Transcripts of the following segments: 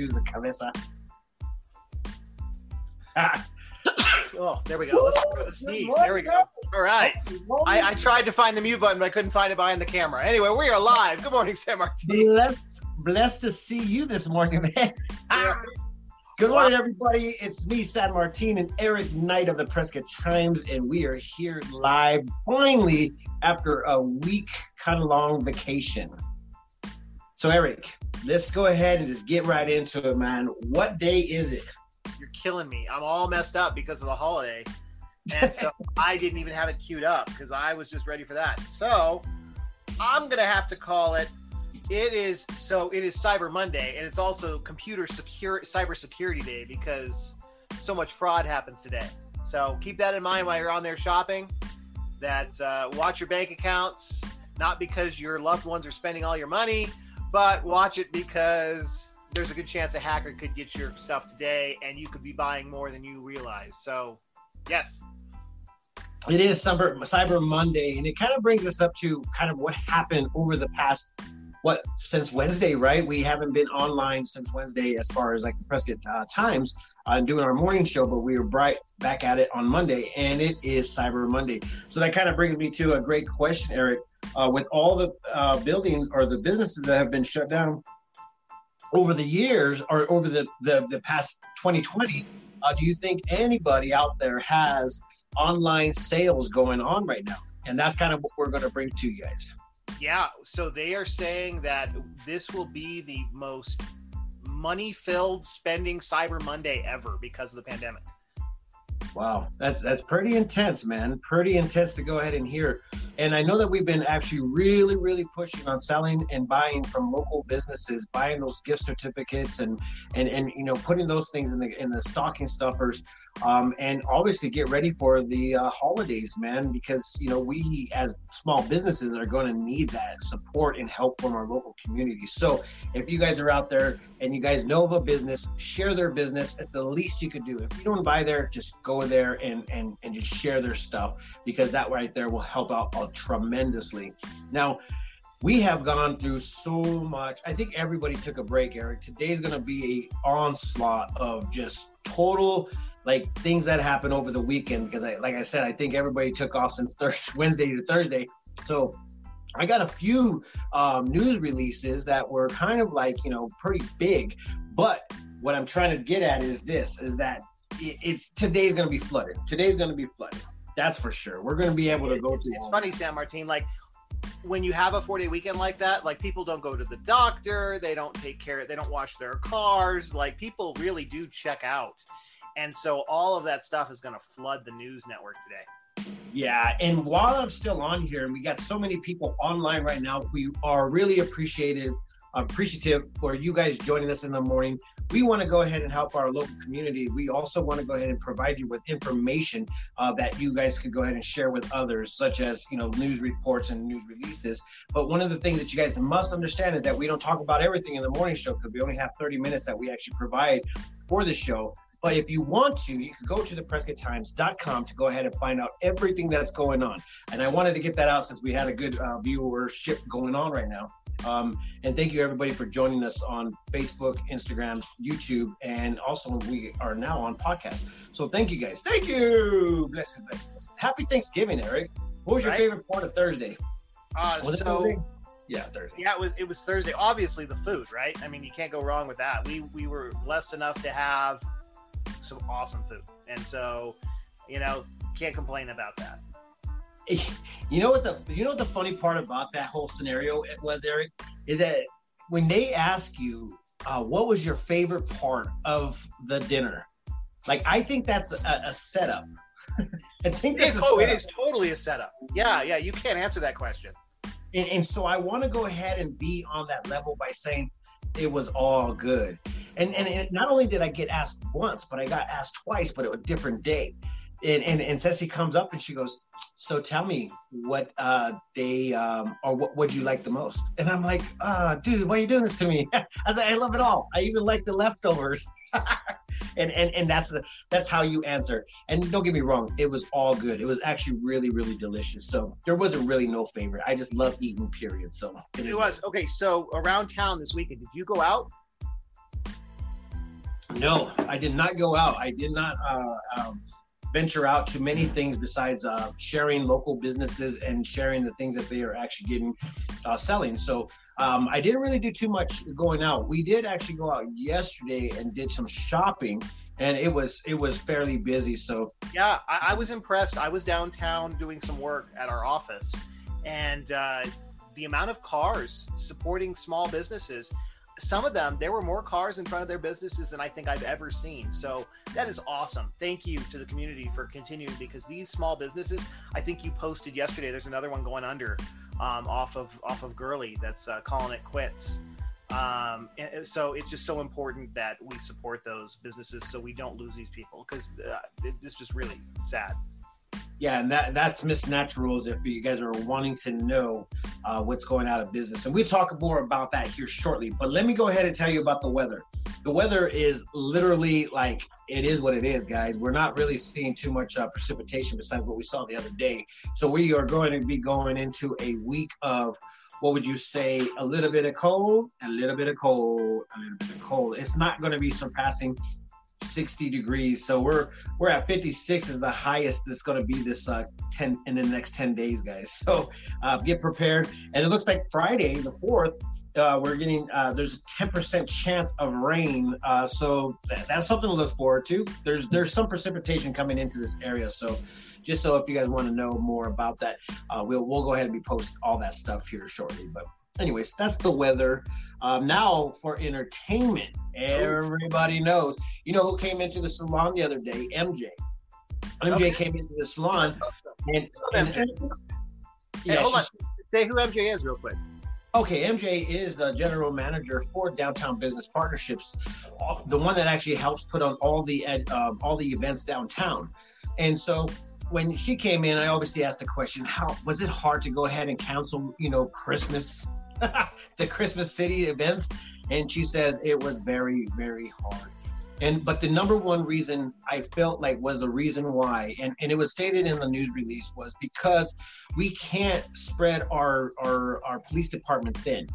use the cabeza. Ah. oh, there we go. Let's go the sneeze. There we go. All right. I, I, tried to find the mute button, but I couldn't find it behind the camera. Anyway, we are live. Good morning, San Martin. Blessed, blessed to see you this morning, man. Ah. Good morning, everybody. It's me, San Martin, and Eric Knight of the Prescott Times, and we are here live finally after a week kind of long vacation. So, Eric, let's go ahead and just get right into it, man. What day is it? You're killing me. I'm all messed up because of the holiday. And so I didn't even have it queued up because I was just ready for that. So I'm going to have to call it. It is so it is Cyber Monday and it's also computer secure cyber security day because so much fraud happens today. So keep that in mind while you're on there shopping. That uh, watch your bank accounts, not because your loved ones are spending all your money, but watch it because there's a good chance a hacker could get your stuff today and you could be buying more than you realize. So, yes. It is Cyber, Monday, and it kind of brings us up to kind of what happened over the past what since Wednesday, right? We haven't been online since Wednesday as far as like the Prescott uh, Times uh, doing our morning show, but we are bright back at it on Monday, and it is Cyber Monday. So that kind of brings me to a great question, Eric. Uh, with all the uh, buildings or the businesses that have been shut down over the years or over the the, the past 2020, uh, do you think anybody out there has online sales going on right now? And that's kind of what we're going to bring to you guys. Yeah. So they are saying that this will be the most money filled spending Cyber Monday ever because of the pandemic. Wow, that's that's pretty intense, man. Pretty intense to go ahead and hear. And I know that we've been actually really, really pushing on selling and buying from local businesses, buying those gift certificates and and and you know putting those things in the in the stocking stuffers um, and obviously get ready for the uh, holidays, man, because you know we as small businesses are going to need that support and help from our local community. So if you guys are out there and you guys know of a business, share their business. It's the least you could do. If you don't buy there, just go there and and and just share their stuff because that right there will help out tremendously. Now we have gone through so much. I think everybody took a break, Eric. Today's going to be a onslaught of just total like things that happened over the weekend because I, like I said, I think everybody took off since Wednesday to Thursday. So I got a few um, news releases that were kind of like you know pretty big, but what I'm trying to get at is this: is that it, it's today's going to be flooded. Today's going to be flooded. That's for sure. We're going to be able to go it's, to. It's funny, San Martin. Like when you have a four day weekend like that, like people don't go to the doctor, they don't take care, they don't wash their cars. Like people really do check out. And so all of that stuff is going to flood the news network today. Yeah, and while I'm still on here, and we got so many people online right now, we are really appreciative appreciative for you guys joining us in the morning. We want to go ahead and help our local community. We also want to go ahead and provide you with information uh, that you guys could go ahead and share with others, such as you know news reports and news releases. But one of the things that you guys must understand is that we don't talk about everything in the morning show because we only have 30 minutes that we actually provide for the show. But if you want to, you can go to the PrescottTimes.com to go ahead and find out everything that's going on. And I wanted to get that out since we had a good uh, viewership going on right now. Um, and thank you everybody for joining us on Facebook, Instagram, YouTube, and also we are now on podcast. So thank you guys. Thank you. Bless you, bless you. Happy Thanksgiving, Eric. What was your right? favorite part of Thursday? Uh, was so yeah, Thursday. Yeah, it was it was Thursday. Obviously the food, right? I mean, you can't go wrong with that. We we were blessed enough to have some awesome food. And so, you know, can't complain about that. You know what the you know what the funny part about that whole scenario was, Eric, is that when they ask you uh, what was your favorite part of the dinner, like I think that's a, a setup. I think that's it is, oh, it is totally a setup. Yeah, yeah, you can't answer that question. And, and so I want to go ahead and be on that level by saying it was all good. And and it, not only did I get asked once, but I got asked twice, but it was a different date. And, and and Ceci comes up and she goes, "So tell me what uh, they um, or what would you like the most?" And I'm like, "Uh, dude, why are you doing this to me?" I was like, "I love it all. I even like the leftovers." and and and that's the that's how you answer. And don't get me wrong, it was all good. It was actually really really delicious. So there wasn't really no favorite. I just love eating. Period. So it, it was okay. So around town this weekend, did you go out? No, I did not go out. I did not uh, um, venture out to many things besides uh, sharing local businesses and sharing the things that they are actually getting uh, selling. So um, I didn't really do too much going out. We did actually go out yesterday and did some shopping, and it was it was fairly busy. So yeah, I, I was impressed. I was downtown doing some work at our office, and uh, the amount of cars supporting small businesses some of them there were more cars in front of their businesses than i think i've ever seen. So that is awesome. Thank you to the community for continuing because these small businesses i think you posted yesterday there's another one going under um, off of off of Gurley that's uh, calling it quits. Um, so it's just so important that we support those businesses so we don't lose these people because uh, it's just really sad yeah, and that that's Miss Naturals. If you guys are wanting to know uh, what's going out of business, and we talk more about that here shortly. But let me go ahead and tell you about the weather. The weather is literally like it is what it is, guys. We're not really seeing too much uh, precipitation besides what we saw the other day. So we are going to be going into a week of what would you say a little bit of cold, a little bit of cold, a little bit of cold. It's not going to be surpassing 60 degrees. So we're we're at 56 is the highest that's going to be this uh, 10 in the next 10 days, guys. So uh, get prepared. And it looks like Friday, the 4th, uh, we're getting uh, there's a 10% chance of rain. Uh, so th- that's something to look forward to. There's there's some precipitation coming into this area. So just so if you guys want to know more about that, uh, we'll we'll go ahead and be posting all that stuff here shortly. But anyways, that's the weather. Um, now for entertainment, everybody knows. You know who came into the salon the other day? MJ. MJ okay. came into the salon, and, and, and yeah, hey, hold on. Say who MJ is real quick. Okay, MJ is the general manager for Downtown Business Partnerships, the one that actually helps put on all the ed, um, all the events downtown. And so when she came in, I obviously asked the question: How was it hard to go ahead and cancel, you know, Christmas the Christmas City events, and she says it was very, very hard. And but the number one reason I felt like was the reason why, and, and it was stated in the news release, was because we can't spread our our, our police department thin.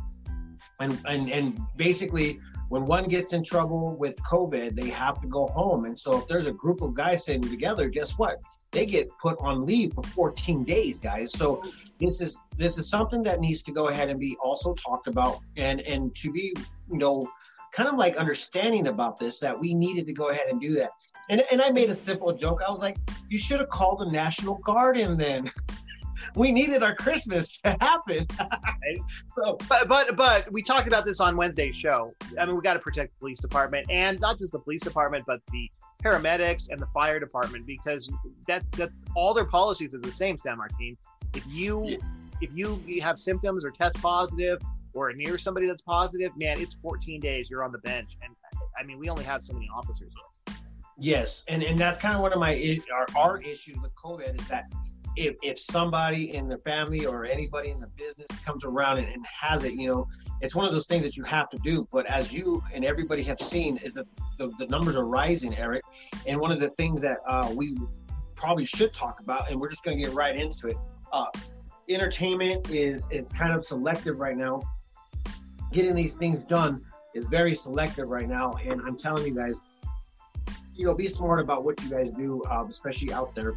And, and and basically when one gets in trouble with COVID, they have to go home. And so if there's a group of guys sitting together, guess what? They get put on leave for 14 days, guys. So this is this is something that needs to go ahead and be also talked about and and to be you know kind of like understanding about this that we needed to go ahead and do that. And, and i made a simple joke. I was like you should have called the national guard in then. We needed our christmas to happen. So but, but but we talked about this on wednesday's show. I mean we got to protect the police department and not just the police department but the paramedics and the fire department because that that all their policies are the same san martin if you yeah. if you have symptoms or test positive or near somebody that's positive, man, it's 14 days. You're on the bench, and I mean, we only have so many officers. Yes, and and that's kind of one of my our, our issues with COVID is that if, if somebody in the family or anybody in the business comes around and, and, has it, you know, it's one of those things that you have to do. But as you and everybody have seen, is that the, the numbers are rising, Eric. And one of the things that uh, we probably should talk about, and we're just going to get right into it, uh, entertainment is is kind of selective right now. Getting these things done is very selective right now, and I'm telling you guys, you know, be smart about what you guys do, uh, especially out there.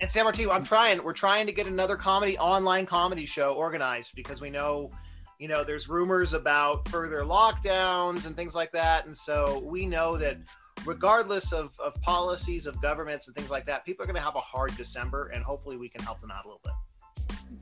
And San Martino, I'm trying. We're trying to get another comedy online comedy show organized because we know, you know, there's rumors about further lockdowns and things like that, and so we know that regardless of, of policies of governments and things like that, people are going to have a hard December, and hopefully we can help them out a little bit.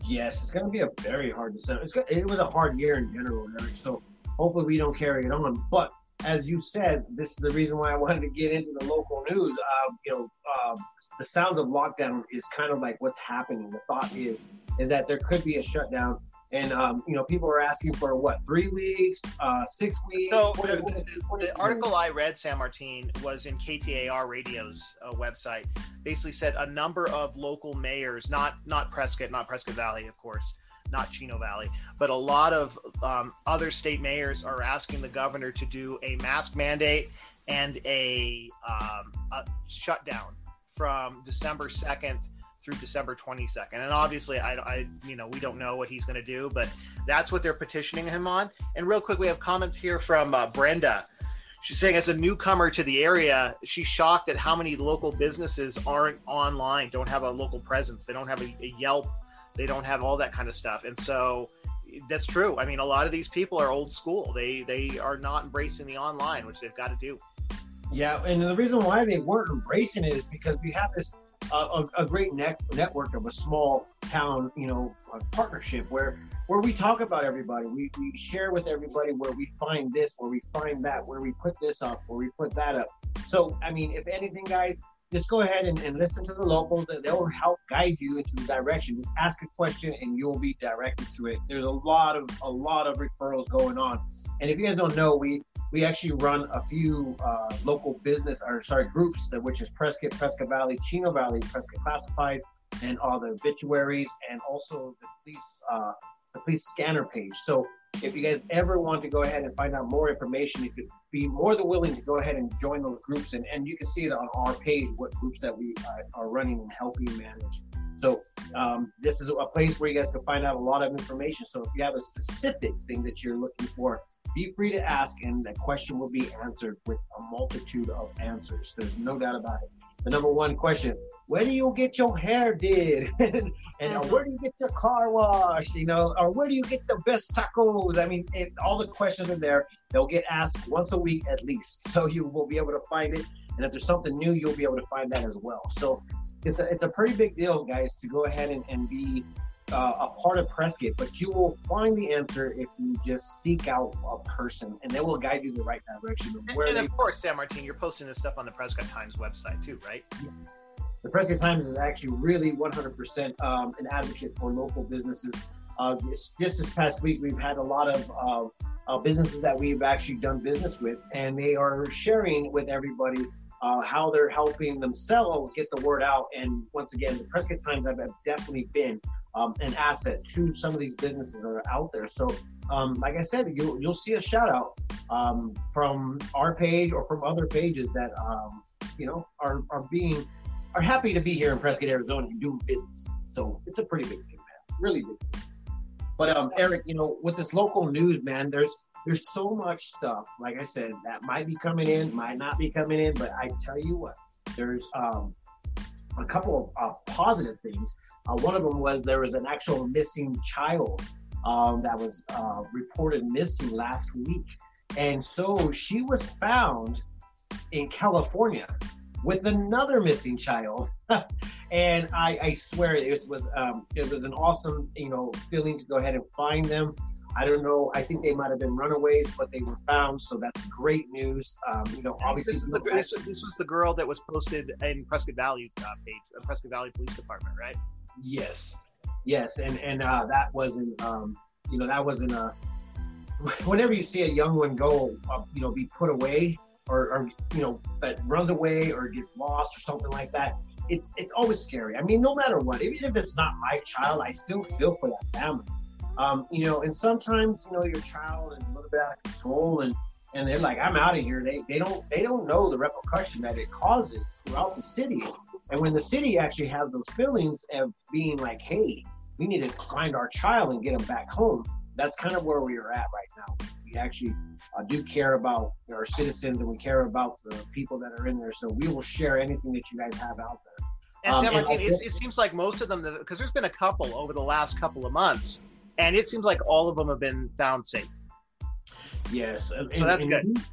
Yes, it's going to be a very hard December. It's, it was a hard year in general, Eric. So hopefully we don't carry it on. But as you said, this is the reason why I wanted to get into the local news. Uh, you know, uh, the sounds of lockdown is kind of like what's happening. The thought is is that there could be a shutdown and um, you know, people are asking for what three weeks, uh, six weeks. So the, the, the, article I read, San Martin, was in KTAR Radio's uh, website. Basically, said a number of local mayors, not not Prescott, not Prescott Valley, of course, not Chino Valley, but a lot of um, other state mayors are asking the governor to do a mask mandate and a, um, a shutdown from December second through December 22nd. And obviously, I, I you know, we don't know what he's going to do, but that's what they're petitioning him on. And real quick, we have comments here from uh, Brenda. she's saying as a newcomer to the area, she's shocked at how many local businesses aren't online, don't have a local presence, they don't have a, a Yelp, they don't have all that kind of stuff, and so that's true. I mean, a lot of these people are old school. They they are not embracing the online, which they've got to do. Yeah, and the reason why they weren't embracing it is because we have this uh, a, a, great net, network of a small town, you know, partnership where where we talk about everybody. We, we share with everybody where we find this, where we find that, where we put this up, where we put that up. So, I mean, if anything, guys, just go ahead and, and listen to the locals. They'll help guide you into the direction. Just ask a question and you'll be directed to it. There's a lot of a lot of referrals going on. And if you guys don't know, we we actually run a few uh, local business or sorry groups that which is Prescott, Prescott Valley, Chino Valley, Prescott Classifieds, and all the obituaries, and also the police uh, police scanner page. So if you guys ever want to go ahead and find out more information, you could be more than willing to go ahead and join those groups, and, and you can see it on our page what groups that we uh, are running and helping manage. So um, this is a place where you guys can find out a lot of information. So if you have a specific thing that you're looking for, be free to ask, and that question will be answered with a multitude of answers. There's no doubt about it. The number one question: Where do you get your hair did? and uh, where do you get your car washed? You know, or where do you get the best tacos? I mean, it, all the questions are there. They'll get asked once a week at least, so you will be able to find it. And if there's something new, you'll be able to find that as well. So it's a it's a pretty big deal, guys, to go ahead and, and be uh, a part of Prescott, but you will find the answer if you just seek out a person, and they will guide you the right direction. Of and, and of course, San Martin, you're posting this stuff on the Prescott Times website too, right? Yes. The Prescott Times is actually really 100% um, an advocate for local businesses. Uh, this, just this past week, we've had a lot of uh, uh, businesses that we've actually done business with, and they are sharing with everybody uh, how they're helping themselves get the word out. And once again, the Prescott Times have definitely been um, an asset to some of these businesses that are out there. So, um, like I said, you'll, you'll see a shout out um, from our page or from other pages that um, you know are are being are happy to be here in Prescott, Arizona, and doing business. So it's a pretty big thing, man. Really big. But um, Eric, you know, with this local news, man, there's there's so much stuff. Like I said, that might be coming in, might not be coming in. But I tell you what, there's um, a couple of uh, positive things. Uh, one of them was there was an actual missing child um, that was uh, reported missing last week. And so she was found in California with another missing child. and I, I, swear it was, was um, it was an awesome, you know, feeling to go ahead and find them. I don't know. I think they might have been runaways, but they were found, so that's great news. Um, you know, obviously, this, the, this, this, was the girl that was posted in Prescott Valley uh, page, uh, Prescott Valley Police Department, right? Yes, yes, and and uh, that wasn't, um, you know, that wasn't a. Whenever you see a young one go, uh, you know, be put away, or, or you know, that runs away or gets lost or something like that, it's it's always scary. I mean, no matter what, even if it's not my child, I still feel for that family. Um, you know, and sometimes you know your child is a little bit out of control, and and they're like, I'm out of here. They they don't they don't know the repercussion that it causes throughout the city. And when the city actually has those feelings of being like, hey, we need to find our child and get them back home. That's kind of where we are at right now. We actually uh, do care about our citizens and we care about the people that are in there. So we will share anything that you guys have out there. And um, San Martin, and it seems like most of them, because there's been a couple over the last couple of months and it seems like all of them have been found safe. Yes, and, so that's and, good.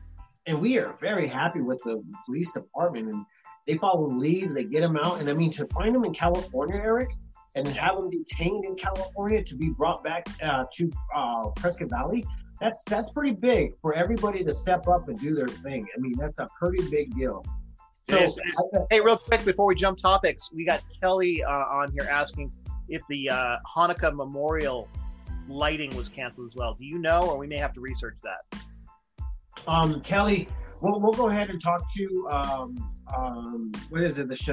And we are very happy with the police department, and they follow leads, they get them out, and I mean to find them in California, Eric, and have them detained in California to be brought back uh, to uh, Prescott Valley. That's that's pretty big for everybody to step up and do their thing. I mean, that's a pretty big deal. So, hey, real quick before we jump topics, we got Kelly uh, on here asking if the uh, Hanukkah memorial lighting was canceled as well. Do you know, or we may have to research that? Um, Kelly, we'll, we'll go ahead and talk to um, um, what is it? The sh-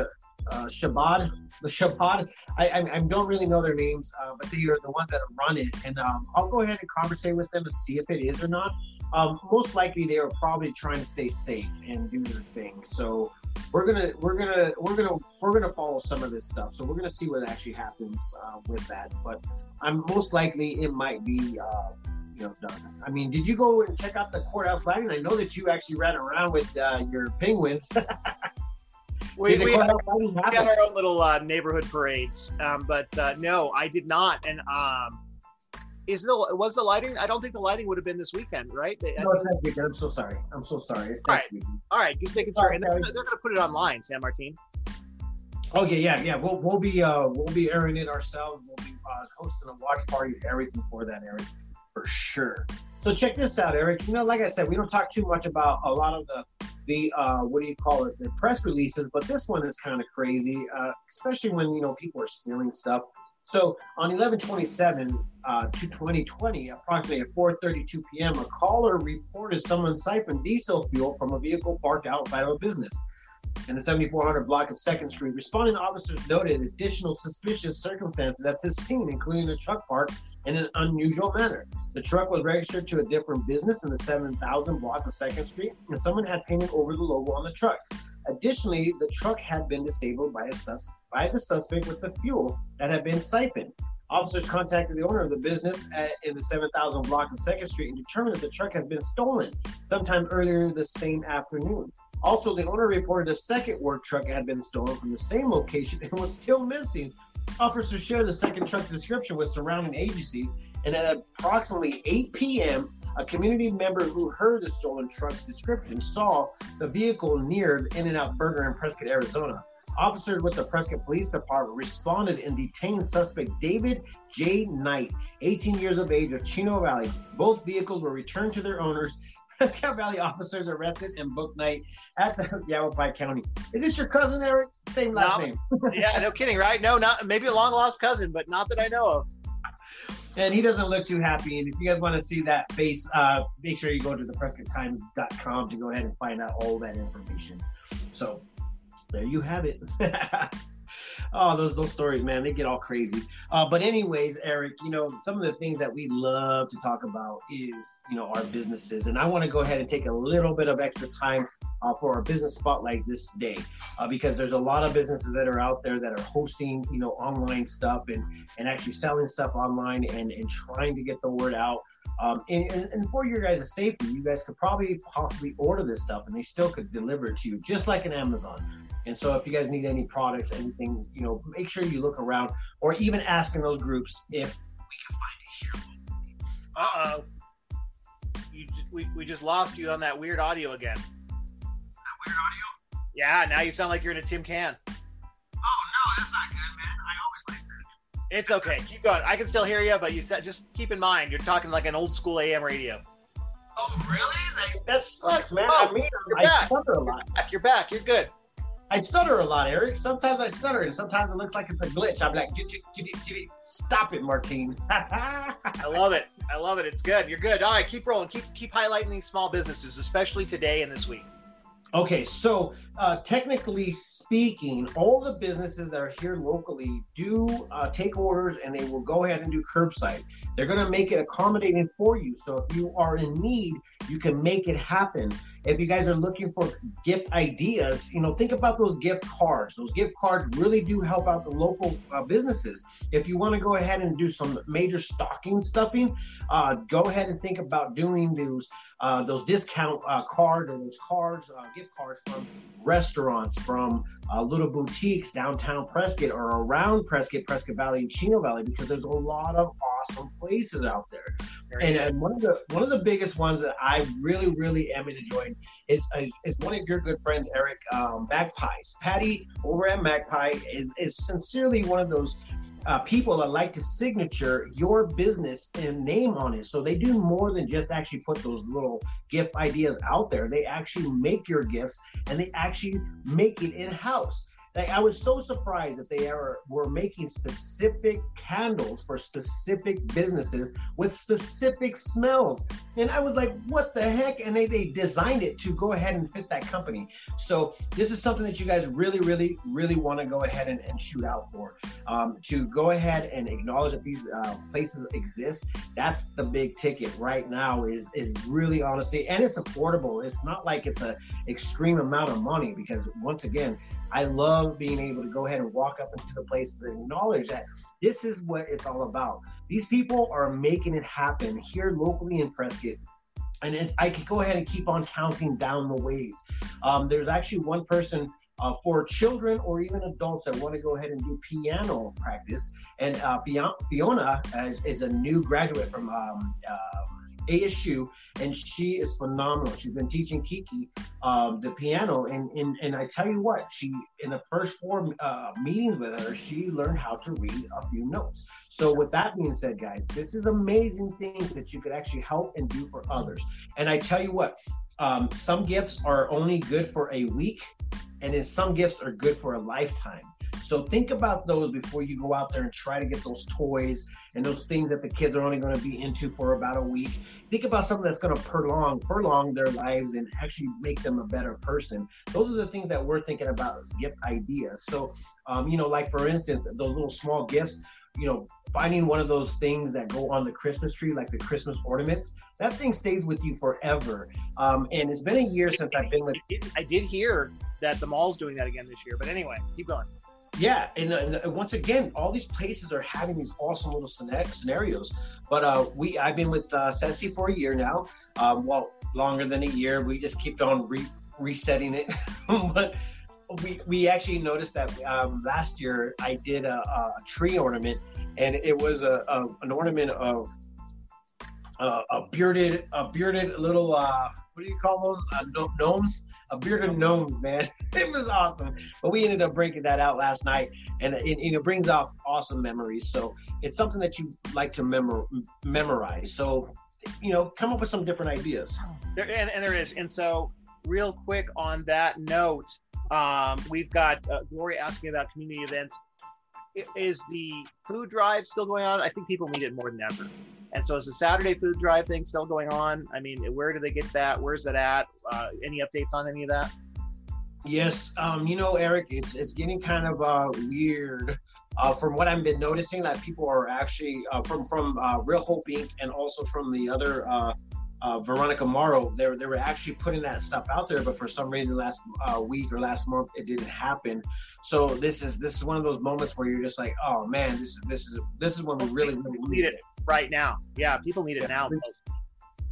uh, Shabbat, the Shabbat. I, I, I don't really know their names, uh, but they are the ones that run it, and um, I'll go ahead and conversate with them to see if it is or not. Um, most likely, they are probably trying to stay safe and do their thing. So we're gonna we're gonna we're gonna we're gonna follow some of this stuff. So we're gonna see what actually happens uh, with that. But I'm most likely it might be uh, you know done. I mean, did you go and check out the courthouse lighting? I know that you actually ran around with uh, your penguins. we, we, we have our own little uh, neighborhood parades, um, but uh, no, I did not. And um, is the was the lighting? I don't think the lighting would have been this weekend, right? No, it's next weekend. I'm so sorry. I'm so sorry. It's next right. weekend. All right, just making sure. Right, and they're, they're going to put it online, San Martin. Okay, yeah, yeah. We'll we'll be uh we'll be airing it ourselves. We'll be uh, hosting a watch party, everything for that, Eric, for sure. So check this out, Eric. You know, like I said, we don't talk too much about a lot of the the uh, what do you call it, the press releases, but this one is kind of crazy, uh, especially when you know people are stealing stuff. So on 1127 uh, to 2020, approximately at 4:32 p.m., a caller reported someone siphoned diesel fuel from a vehicle parked outside of a business in the 7400 block of Second Street. Responding officers noted additional suspicious circumstances at this scene, including a truck parked in an unusual manner. The truck was registered to a different business in the 7000 block of Second Street, and someone had painted over the logo on the truck. Additionally, the truck had been disabled by, a sus- by the suspect with the fuel that had been siphoned. Officers contacted the owner of the business at, in the 7000 block of Second Street and determined that the truck had been stolen sometime earlier the same afternoon. Also, the owner reported a second work truck had been stolen from the same location and was still missing. Officers shared the second truck description with surrounding agencies, and at approximately 8 p.m., a community member who heard the stolen truck's description saw the vehicle near the In-N-Out Burger in Prescott, Arizona. Officers with the Prescott Police Department responded and detained suspect David J. Knight, 18 years of age, of Chino Valley. Both vehicles were returned to their owners Prescott Valley officers arrested and booked Knight at the Yavapai County. Is this your cousin, Eric? Same last no, name. yeah, no kidding, right? No, not maybe a long lost cousin, but not that I know of. And he doesn't look too happy. And if you guys want to see that face, uh, make sure you go to the PrescottTimes.com to go ahead and find out all that information. So there you have it. oh, those those stories, man, they get all crazy. Uh, but anyways, Eric, you know, some of the things that we love to talk about is, you know, our businesses, and I want to go ahead and take a little bit of extra time uh, for our business spotlight this day, uh, because there's a lot of businesses that are out there that are hosting, you know, online stuff and and actually selling stuff online and and trying to get the word out. Um, and, and, and, for your guys' safety, you guys could probably possibly order this stuff and they still could deliver it to you, just like an Amazon. And so if you guys need any products, anything, you know, make sure you look around or even ask in those groups if we can find it here. Uh oh. You we, we just lost you on that weird audio again. That weird audio? Yeah, now you sound like you're in a Tim Can. Oh no, that's not good, man. I always like that. It's okay. Keep going. I can still hear you, but you said just keep in mind you're talking like an old school AM radio. Oh really? Like, that sucks, man. Oh, I mean, I back. stutter a lot. You're back. You're back. You're good. I stutter a lot, Eric. Sometimes I stutter, and sometimes it looks like it's a glitch. I'm like, stop it, Martine. I love it. I love it. It's good. You're good. All right, keep rolling. Keep keep highlighting these small businesses, especially today and this week. Okay, so uh, technically speaking, all the businesses that are here locally do uh, take orders and they will go ahead and do curbside. They're going to make it accommodating for you. So if you are in need, you can make it happen. If you guys are looking for gift ideas, you know, think about those gift cards. Those gift cards really do help out the local uh, businesses. If you want to go ahead and do some major stocking stuffing, uh, go ahead and think about doing those uh, those discount uh, cards or those cards, gift cards from restaurants, from uh, little boutiques downtown Prescott or around Prescott, Prescott Valley, and Chino Valley, because there's a lot of awesome places out there. And, and, one of the one of the biggest ones that I really really am enjoying is is, is one of your good friends, Eric um, Magpies. Patty over at Magpie is is sincerely one of those uh, people that like to signature your business and name on it. So they do more than just actually put those little gift ideas out there. They actually make your gifts and they actually make it in house. Like, I was so surprised that they are were making specific candles for specific businesses with specific smells. And I was like, what the heck? And they, they designed it to go ahead and fit that company. So this is something that you guys really, really, really want to go ahead and, and shoot out for. Um, to go ahead and acknowledge that these uh, places exist. That's the big ticket right now is is really honestly, and it's affordable. It's not like it's a extreme amount of money because once again, I love being able to go ahead and walk up into the places and acknowledge that this is what it's all about. These people are making it happen here locally in Prescott and I could go ahead and keep on counting down the ways. Um, there's actually one person uh, for children or even adults that want to go ahead and do piano practice. And uh, Fiona is, is, a new graduate from um, uh, ASU, and she is phenomenal. She's been teaching Kiki um, the piano, and, and and I tell you what, she in the first four uh, meetings with her, she learned how to read a few notes. So with that being said, guys, this is amazing things that you could actually help and do for others. And I tell you what, um, some gifts are only good for a week, and then some gifts are good for a lifetime. So think about those before you go out there and try to get those toys and those things that the kids are only going to be into for about a week. Think about something that's going to prolong prolong their lives and actually make them a better person. Those are the things that we're thinking about as gift ideas. So, um, you know, like for instance, those little small gifts you know, finding one of those things that go on the Christmas tree, like the Christmas ornaments, that thing stays with you forever. Um, and it's been a year since I've been with. I did hear that the mall's doing that again this year, but anyway, keep going. Yeah, and, uh, and, once again, all these places are having these awesome little scenarios. But uh, we, I've been with uh, Ceci for a year now. Um, well, longer than a year. We just keep on re- resetting it. but we we actually noticed that um, last year I did a, a, tree ornament, and it was a, a an ornament of uh, a bearded a bearded little uh, what do you call those uh, gnomes? A bearded gnome, man. It was awesome. But we ended up breaking that out last night, and it, it brings off awesome memories. So it's something that you like to memor- memorize. So you know, come up with some different ideas. There, and, and there is, and so real quick on that note, um, we've got uh, Gloria asking about community events. Is the food drive still going on? I think people need it more than ever. And so, is the Saturday food drive thing still going on? I mean, where do they get that? Where's that at? Uh, any updates on any of that? Yes, um, you know, Eric, it's it's getting kind of uh, weird. Uh, from what I've been noticing, that people are actually uh, from from uh, Real Hope Inc. and also from the other uh, Veronica Morrow, they, were, they were actually putting that stuff out there, but for some reason last uh, week or last month it didn't happen. So this is this is one of those moments where you're just like, oh man, this is this is this is when we really really need it. right now. Yeah, people need it now. This,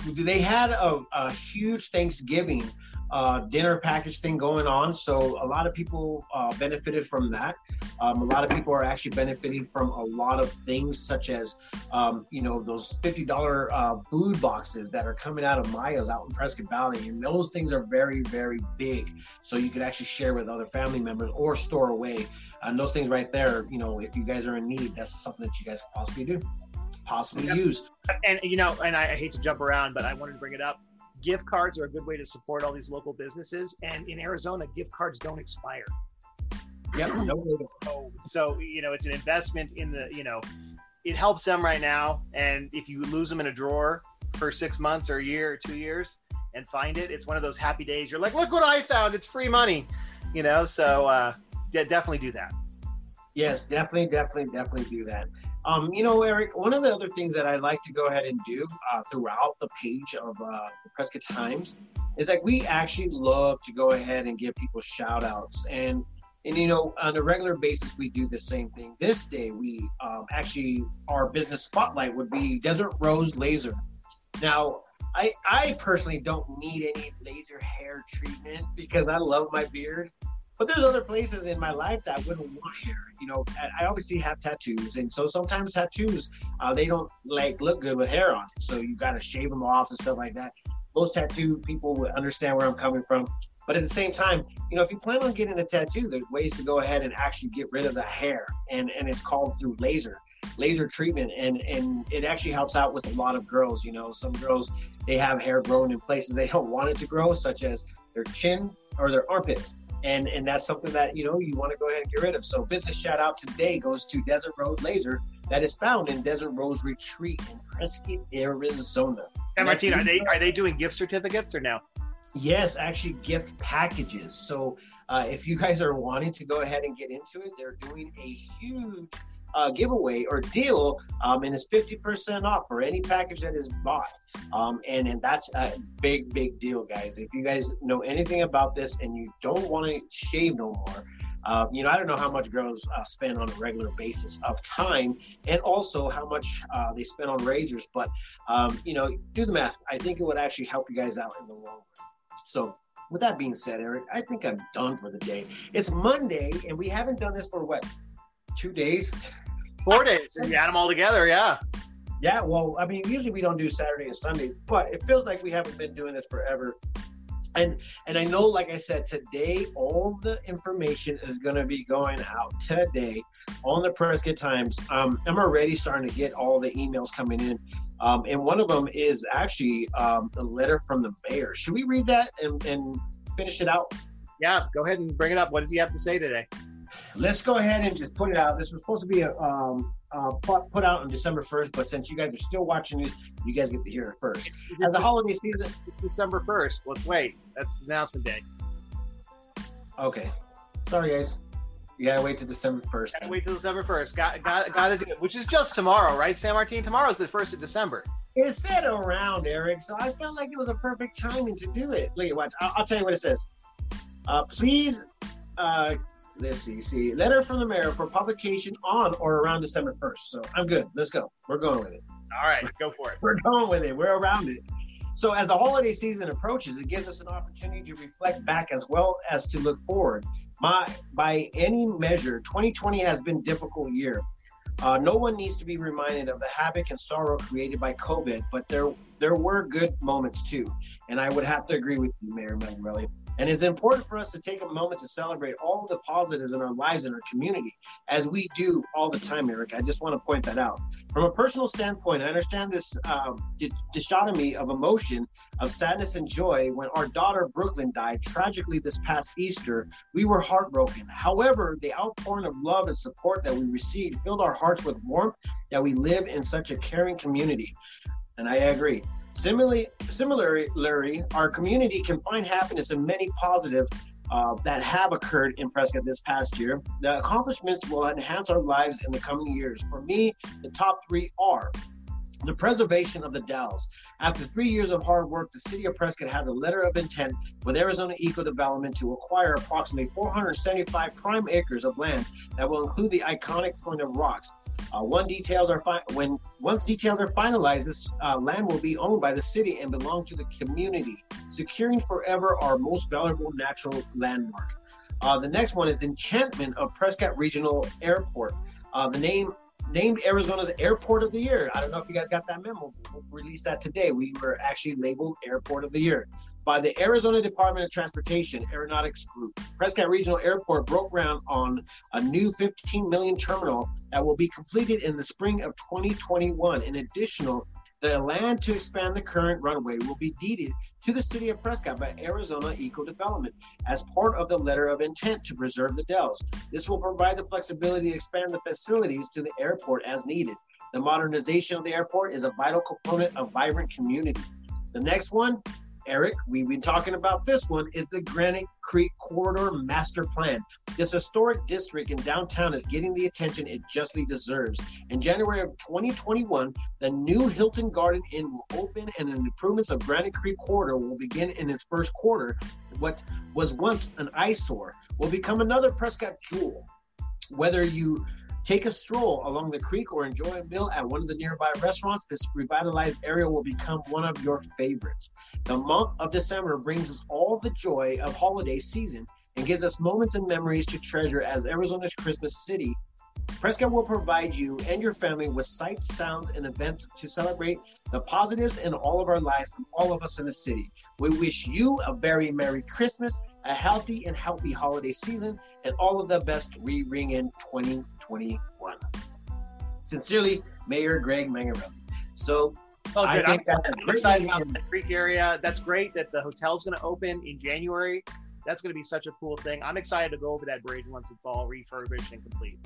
they had a, a huge Thanksgiving uh, dinner package thing going on. So a lot of people uh, benefited from that. Um, a lot of people are actually benefiting from a lot of things, such as um, you know those fifty dollar uh, food boxes that are coming out of Maya's out in Prescott Valley, and those things are very very big. So you could actually share with other family members or store away. And those things right there, you know, if you guys are in need, that's something that you guys could possibly do possibly use. And you know, and I, I hate to jump around, but I wanted to bring it up gift cards are a good way to support all these local businesses. And in Arizona, gift cards don't expire. Yep. so, so, you know, it's an investment in the, you know, it helps them right now. And if you lose them in a drawer for six months or a year or two years and find it, it's one of those happy days. You're like, look what I found. It's free money, you know? So, uh, yeah, definitely do that. Yes, definitely, definitely, definitely do that. Um, you know, Eric, one of the other things that I like to go ahead and do uh, throughout the page of uh, the Prescott Times is like we actually love to go ahead and give people shout outs. And, and you know, on a regular basis, we do the same thing. This day, we um, actually, our business spotlight would be Desert Rose Laser. Now, I, I personally don't need any laser hair treatment because I love my beard. But there's other places in my life that wouldn't want hair. You know, I obviously have tattoos, and so sometimes tattoos uh, they don't like look good with hair on it. So you got to shave them off and stuff like that. Most tattoo people would understand where I'm coming from. But at the same time, you know, if you plan on getting a tattoo, there's ways to go ahead and actually get rid of the hair, and and it's called through laser laser treatment and and it actually helps out with a lot of girls you know some girls they have hair growing in places they don't want it to grow such as their chin or their armpits and and that's something that you know you want to go ahead and get rid of. So business shout out today goes to Desert Rose Laser that is found in Desert Rose Retreat in Prescott, Arizona. And Martina, are they are they doing gift certificates or no? Yes, actually gift packages. So uh, if you guys are wanting to go ahead and get into it, they're doing a huge uh, giveaway or deal, um, and it's 50% off for any package that is bought. Um, and, and that's a big, big deal, guys. If you guys know anything about this and you don't want to shave no more, Uh, you know, I don't know how much girls uh, spend on a regular basis of time, and also how much uh, they spend on razors. But um, you know, do the math. I think it would actually help you guys out in the long run. So, with that being said, Eric, I think I'm done for the day. It's Monday, and we haven't done this for what two days. Four days. If you add them all together, yeah. Yeah, well, I mean, usually we don't do Saturday and Sundays, but it feels like we haven't been doing this forever. And and I know, like I said, today all the information is going to be going out today on the Prescott Times. Um, I'm already starting to get all the emails coming in, um, and one of them is actually um, a letter from the mayor. Should we read that and, and finish it out? Yeah, go ahead and bring it up. What does he have to say today? let's go ahead and just put it out. This was supposed to be a, um, uh, put, put out on December 1st, but since you guys are still watching it, you guys get to hear it first. As a holiday season, it's December 1st. Let's wait. That's announcement day. Okay. Sorry, guys. You gotta wait till December 1st. Gotta wait till December 1st. Got, got, gotta do it, which is just tomorrow, right? San Martin, tomorrow is the 1st of December. It said around, Eric, so I felt like it was a perfect timing to do it. Look, watch. I'll, I'll tell you what it says. Uh, please uh, let's see, see, letter from the mayor for publication on or around December 1st. So I'm good. Let's go. We're going with it. All right, go for it. We're going with it. We're around it. So as the holiday season approaches, it gives us an opportunity to reflect back as well as to look forward. My, by any measure, 2020 has been a difficult year. Uh, no one needs to be reminded of the havoc and sorrow created by COVID, but there there were good moments too. And I would have to agree with you, Mayor Manueli. And it's important for us to take a moment to celebrate all the positives in our lives and our community, as we do all the time, Eric. I just want to point that out. From a personal standpoint, I understand this um, dichotomy of emotion, of sadness and joy. When our daughter Brooklyn died tragically this past Easter, we were heartbroken. However, the outpouring of love and support that we received filled our hearts with warmth that we live in such a caring community. And I agree. Similarly, similarly, our community can find happiness in many positive uh, that have occurred in Prescott this past year. The accomplishments will enhance our lives in the coming years. For me, the top three are the preservation of the Dells. After three years of hard work, the city of Prescott has a letter of intent with Arizona Eco Development to acquire approximately 475 prime acres of land that will include the iconic Point of Rocks. Uh, one details are fi- when once details are finalized, this uh, land will be owned by the city and belong to the community, securing forever our most valuable natural landmark. Uh, the next one is enchantment of Prescott Regional Airport. Uh, the name named Arizona's Airport of the Year. I don't know if you guys got that memo. We'll release that today. We were actually labeled Airport of the Year by the Arizona Department of Transportation Aeronautics Group. Prescott Regional Airport broke ground on a new 15 million terminal that will be completed in the spring of 2021. In addition, the land to expand the current runway will be deeded to the city of Prescott by Arizona Eco Development as part of the letter of intent to preserve the Dells. This will provide the flexibility to expand the facilities to the airport as needed. The modernization of the airport is a vital component of vibrant community. The next one Eric, we've been talking about this one, is the Granite Creek Corridor Master Plan. This historic district in downtown is getting the attention it justly deserves. In January of 2021, the new Hilton Garden Inn will open and the improvements of Granite Creek Corridor will begin in its first quarter. What was once an eyesore will become another Prescott jewel. Whether you Take a stroll along the creek or enjoy a meal at one of the nearby restaurants. This revitalized area will become one of your favorites. The month of December brings us all the joy of holiday season and gives us moments and memories to treasure as Arizona's Christmas city. Prescott will provide you and your family with sights, sounds, and events to celebrate the positives in all of our lives from all of us in the city. We wish you a very Merry Christmas, a healthy and healthy holiday season, and all of the best we ring in 2020. 2021. Sincerely, Mayor Greg Mengarelli. So Oh, good. I'm, I'm excited about the creek area. That's great that the hotel's going to open in January. That's going to be such a cool thing. I'm excited to go over that bridge once it's all refurbished and complete.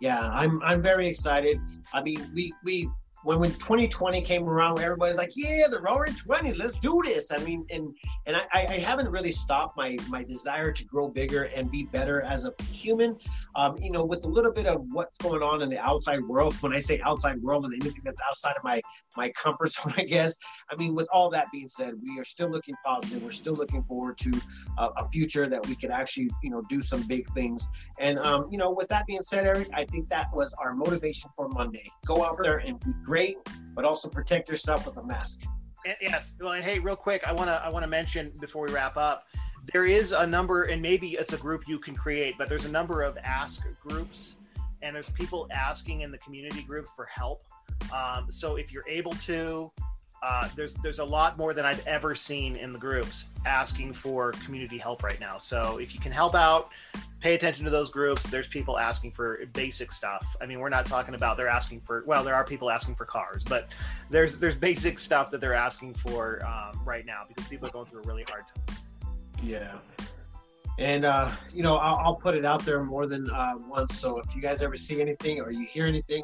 Yeah, I'm I'm very excited. I mean, we we when when 2020 came around, everybody's like, "Yeah, the Roaring Twenties, let's do this." I mean, and and I, I haven't really stopped my my desire to grow bigger and be better as a human. Um, you know, with a little bit of what's going on in the outside world. When I say outside world, and anything that's outside of my my comfort zone, I guess. I mean, with all that being said, we are still looking positive. We're still looking forward to a, a future that we could actually, you know, do some big things. And um, you know, with that being said, Eric, I think that was our motivation for Monday. Go out there and be great great, but also protect yourself with a mask. Yes. Well, and hey, real quick, I want to I want to mention before we wrap up, there is a number, and maybe it's a group you can create, but there's a number of ask groups, and there's people asking in the community group for help. Um, so if you're able to, uh, there's there's a lot more than I've ever seen in the groups asking for community help right now. So if you can help out, pay attention to those groups. There's people asking for basic stuff. I mean, we're not talking about they're asking for. Well, there are people asking for cars, but there's there's basic stuff that they're asking for um, right now because people are going through a really hard time. Yeah. And uh, you know, I'll, I'll, put it out there more than uh, once. So if you guys ever see anything or you hear anything,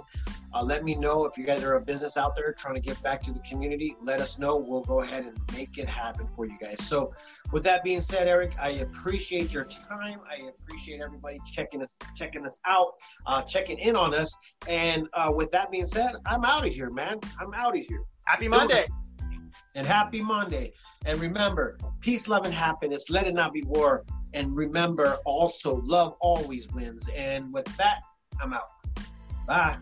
uh, let me know. If you guys are a business out there trying to get back to the community, let us know. We'll go ahead and make it happen for you guys. So, with that being said, Eric, I appreciate your time. I appreciate everybody checking us checking us out, uh, checking in on us. And uh, with that being said, I'm out of here, man. I'm out of here. Happy Monday. And happy Monday. And remember, peace, love, and happiness. Let it not be war. And remember also, love always wins. And with that, I'm out. Bye.